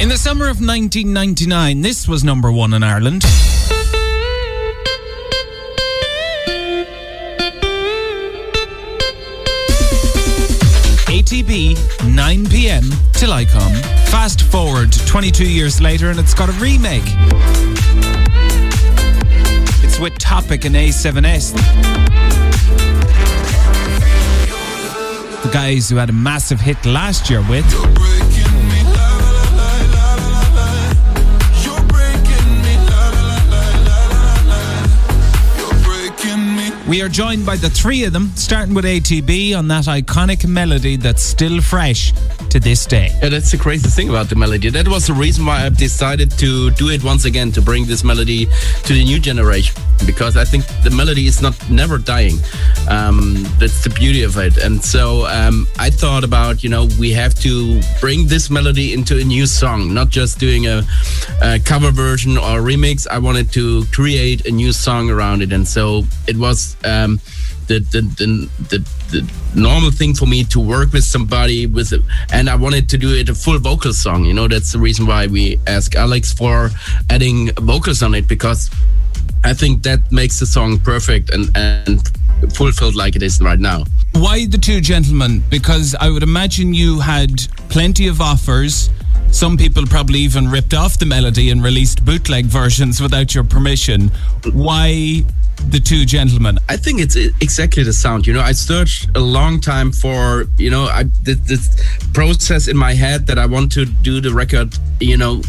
In the summer of 1999, this was number one in Ireland. ATB, 9 pm till I come. Fast forward 22 years later, and it's got a remake. It's with Topic and A7S. The guys who had a massive hit last year with. We are joined by the three of them, starting with ATB on that iconic melody that's still fresh to this day. Yeah, that's the crazy thing about the melody. That was the reason why I decided to do it once again to bring this melody to the new generation because I think the melody is not never dying. Um, that's the beauty of it. And so um, I thought about you know we have to bring this melody into a new song, not just doing a, a cover version or remix. I wanted to create a new song around it, and so it was. Um, the, the, the, the, the normal thing for me to work with somebody with it. and I wanted to do it a full vocal song. You know, that's the reason why we ask Alex for adding vocals on it because I think that makes the song perfect and, and fulfilled like it is right now. Why the two gentlemen? Because I would imagine you had plenty of offers. Some people probably even ripped off the melody and released bootleg versions without your permission. Why the two gentlemen? I think it's exactly the sound. You know, I searched a long time for, you know, I this process in my head that I want to do the record, you know,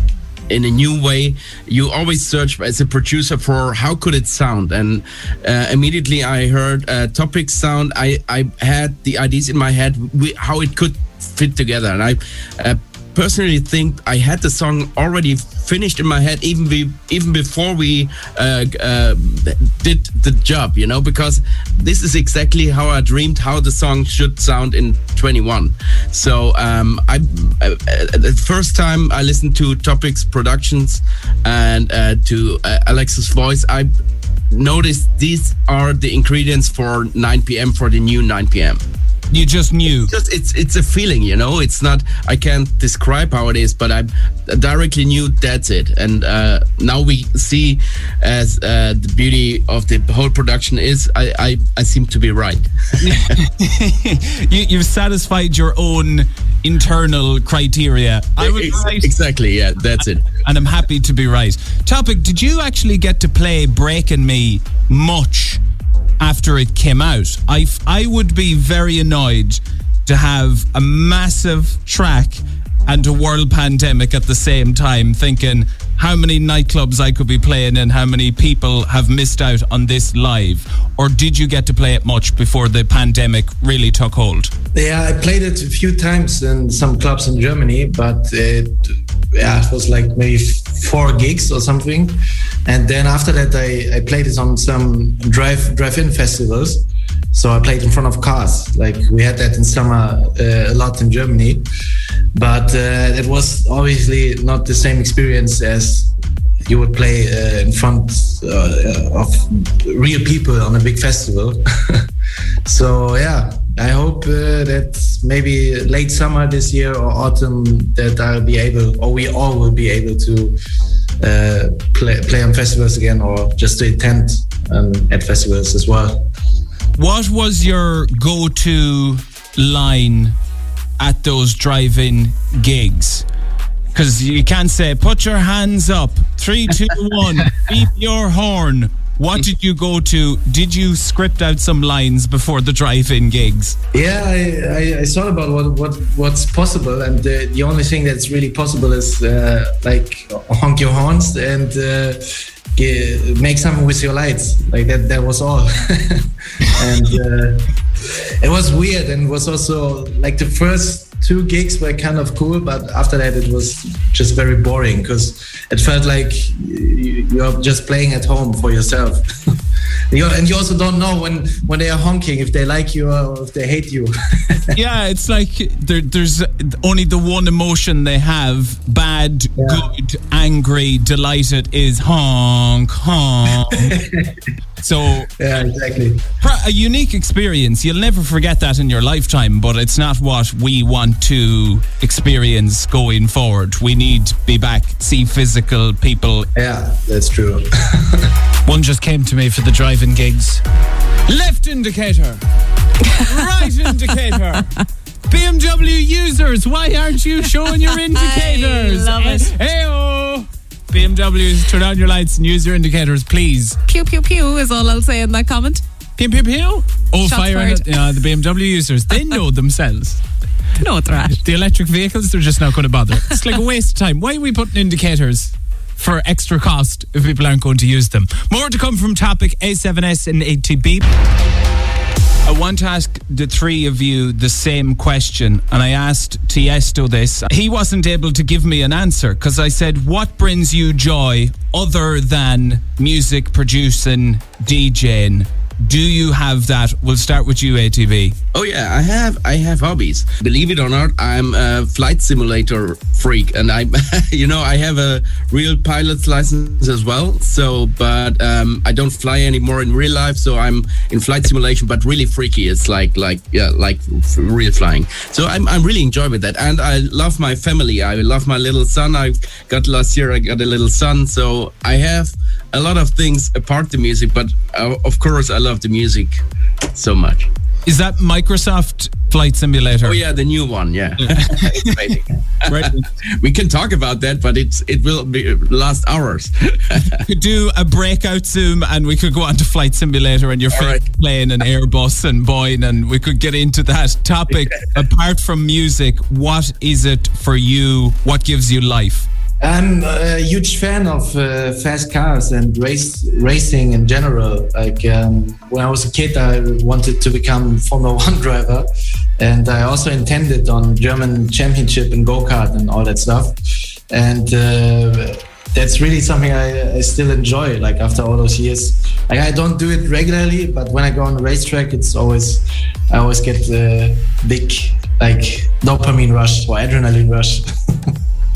in a new way you always search as a producer for how could it sound and uh, immediately i heard uh, topic sound i i had the ideas in my head how it could fit together and i uh, personally think I had the song already finished in my head even be, even before we uh, uh, did the job, you know, because this is exactly how I dreamed how the song should sound in 21. So um, I, uh, the first time I listened to Topics Productions and uh, to uh, Alex's voice, I noticed these are the ingredients for 9 p.m. for the new 9 p.m. You just knew. It's just it's it's a feeling, you know. It's not. I can't describe how it is, but I directly knew that's it. And uh, now we see, as uh, the beauty of the whole production is, I I, I seem to be right. you, you've satisfied your own internal criteria. I would right. Exactly. Yeah, that's it. And I'm happy to be right. Topic. Did you actually get to play Breaking Me much? After it came out. I, I would be very annoyed to have a massive track and a world pandemic at the same time, thinking how many nightclubs I could be playing and how many people have missed out on this live. Or did you get to play it much before the pandemic really took hold? Yeah, I played it a few times in some clubs in Germany, but it yeah, it was like maybe four gigs or something. And then after that, I, I played it on some drive drive-in festivals. So I played in front of cars. Like we had that in summer uh, a lot in Germany, but uh, it was obviously not the same experience as you would play uh, in front uh, of real people on a big festival. so yeah, I hope uh, that maybe late summer this year or autumn that I'll be able, or we all will be able to uh, play, play on festivals again, or just to attend um, at festivals as well. What was your go-to line at those drive-in gigs? Because you can't say, "Put your hands up, three, two, one, beep your horn." What did you go to? Did you script out some lines before the drive-in gigs? Yeah, I, I, I thought about what, what what's possible, and the, the only thing that's really possible is uh, like honk your horns and uh, get, make something with your lights. Like that. That was all. and uh, it was weird, and was also like the first two gigs were kind of cool, but after that it was just very boring because it felt like you're just playing at home for yourself. You, and you also don't know when when they are honking if they like you or if they hate you. yeah, it's like there, there's only the one emotion they have: bad, Yeah. good, angry, delighted. Is honk honk. so yeah, exactly. A unique experience. You'll never forget that in your lifetime, but it's not what we want to experience going forward. We need to be back, see physical people. Yeah, that's true. One just came to me for the driving gigs. Left indicator, right indicator. BMW users, why aren't you showing your indicators? I love it. Eh, eh, Hey-oh. BMWs, turn on your lights and use your indicators, please. Pew pew pew is all I'll say in that comment. Pew, pew, pew. Oh, Shots fire at yeah, the BMW users. They know themselves. No, it's right. The electric vehicles, they're just not going to bother. It's like a waste of time. Why are we putting indicators for extra cost if people aren't going to use them? More to come from topic A7S and ATB. I want to ask the three of you the same question, and I asked Tiesto this. He wasn't able to give me an answer because I said, What brings you joy other than music producing, DJing? Do you have that? We'll start with you, ATB. Oh yeah, I have I have hobbies. Believe it or not, I'm a flight simulator freak, and I, you know, I have a real pilot's license as well. So, but um, I don't fly anymore in real life. So I'm in flight simulation, but really freaky. It's like like yeah, like real flying. So I'm I'm really enjoying that, and I love my family. I love my little son. I got last year. I got a little son. So I have a lot of things apart the music, but uh, of course I love the music so much. Is that Microsoft Flight Simulator? Oh yeah, the new one. Yeah, Right. we can talk about that, but it's it will be last hours. We could do a breakout Zoom and we could go on to Flight Simulator and your favorite right. plane and Airbus and Boeing and we could get into that topic. Apart from music, what is it for you? What gives you life? I'm a huge fan of uh, fast cars and race racing in general. Like um, when I was a kid, I wanted to become Formula One driver, and I also intended on German championship and go kart and all that stuff. And uh, that's really something I, I still enjoy. Like after all those years, like I don't do it regularly, but when I go on the racetrack, it's always I always get a big like dopamine rush or adrenaline rush.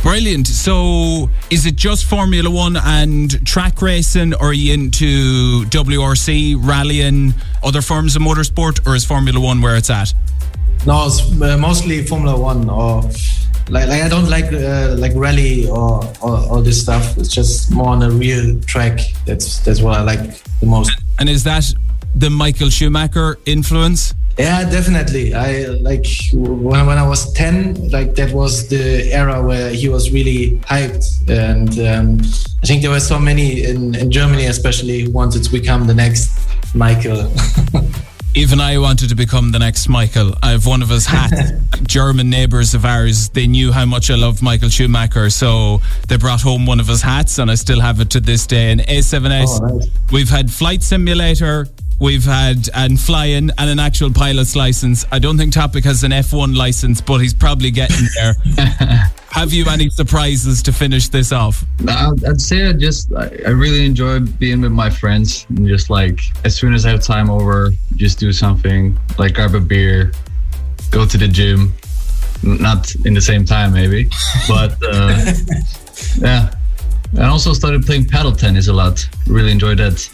Brilliant. So, is it just Formula One and track racing, or are you into WRC, rallying, other forms of motorsport, or is Formula One where it's at? No, it's uh, mostly Formula One or like, like I don't like uh, like rally or, or all this stuff. It's just more on a real track. That's that's what I like the most. And is that the Michael Schumacher influence? Yeah, definitely. I like when when I was ten, like that was the era where he was really hyped, and um, I think there were so many in in Germany, especially, who wanted to become the next Michael. Even I wanted to become the next Michael. I have one of his hats. German neighbours of ours, they knew how much I loved Michael Schumacher, so they brought home one of his hats, and I still have it to this day. And A7S, Oh, nice. we've had flight simulator, we've had and flying, and an actual pilot's license. I don't think Topic has an F1 license, but he's probably getting there. have you any surprises to finish this off? I'd say I just I really enjoy being with my friends and just like as soon as I have time over, just do something like grab a beer, go to the gym, not in the same time maybe, but uh, yeah. I also started playing paddle tennis a lot. Really enjoy that.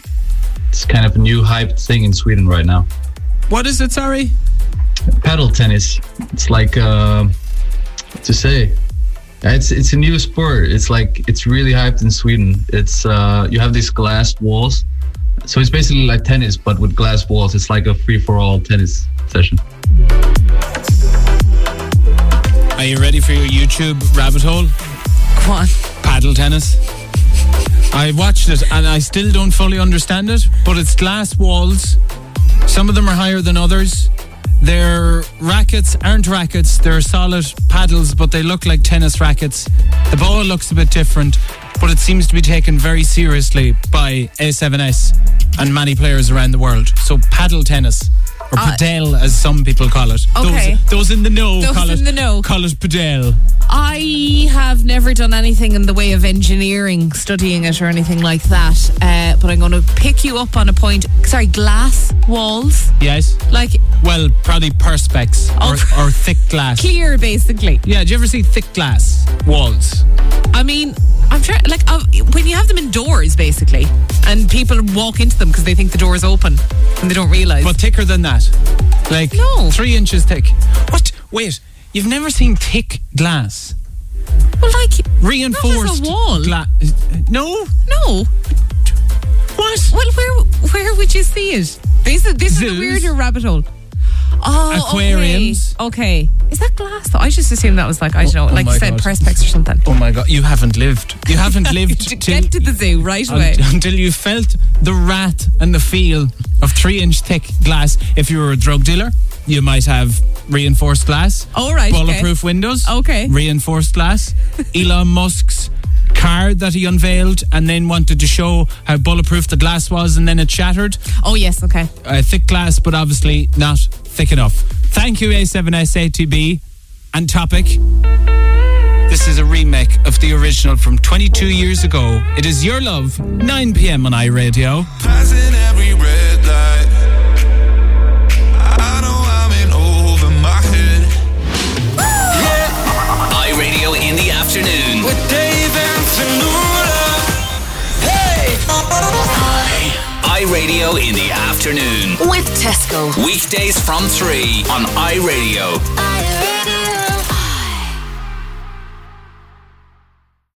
It's kind of a new hyped thing in Sweden right now. What is it, sorry? Paddle tennis. It's like uh, what to say. It's it's a new sport. It's like it's really hyped in Sweden. It's uh, you have these glass walls, so it's basically like tennis but with glass walls. It's like a free for all tennis session. Are you ready for your YouTube rabbit hole? Go on. paddle tennis. I watched it and I still don't fully understand it, but it's glass walls. Some of them are higher than others. Their rackets aren't rackets, they're solid paddles, but they look like tennis rackets. The ball looks a bit different, but it seems to be taken very seriously by A7S and many players around the world. So, paddle tennis. Or Uh, padel, as some people call it. Okay. Those, those in the know Those call in it. the know. Call it padel. I have never done anything in the way of engineering, studying it, or anything like that. Uh, but I'm going to pick you up on a point. Sorry, glass walls, Yes. like Well, probably perspex or, or thick glass. clear, basically. Yeah, do you ever see thick glass walls? I mean, I'm trying like uh, when you have them indoors, basically, and people walk into them because they think the door is open and they don't realize. But thicker than that. Like No. three inches thick. What? Wait, you've never seen thick glass? well, like Reinforced Not as a wall. glass. No? no. What? Well, where where would you see it? This is this is a weirder rabbit hole. Oh, Aquariums. Okay. okay. Is that glass? though? I just assumed that was like I don't know, Oh, oh like my you said, God. perspex or something. Oh my god, you haven't lived. You haven't lived to till- get to the zoo right away. until you felt the rat and the feel of three inch thick glass. If you were a drug dealer, you might have reinforced glass. All right, okay. Bulletproof windows. Okay. Reinforced glass. Elon Musk's car that he unveiled and then wanted to show how bulletproof the glass was and then it shattered. Oh yes, okay. Uh, thick glass, but obviously not thick enough. Thank you, A7SATB. And topic. This is a remake of the original from 22 years ago. It is Your Love, 9 p.m. on iRadio. In the afternoon. With Tesco. Weekdays from 3 on iRadio. iRadio.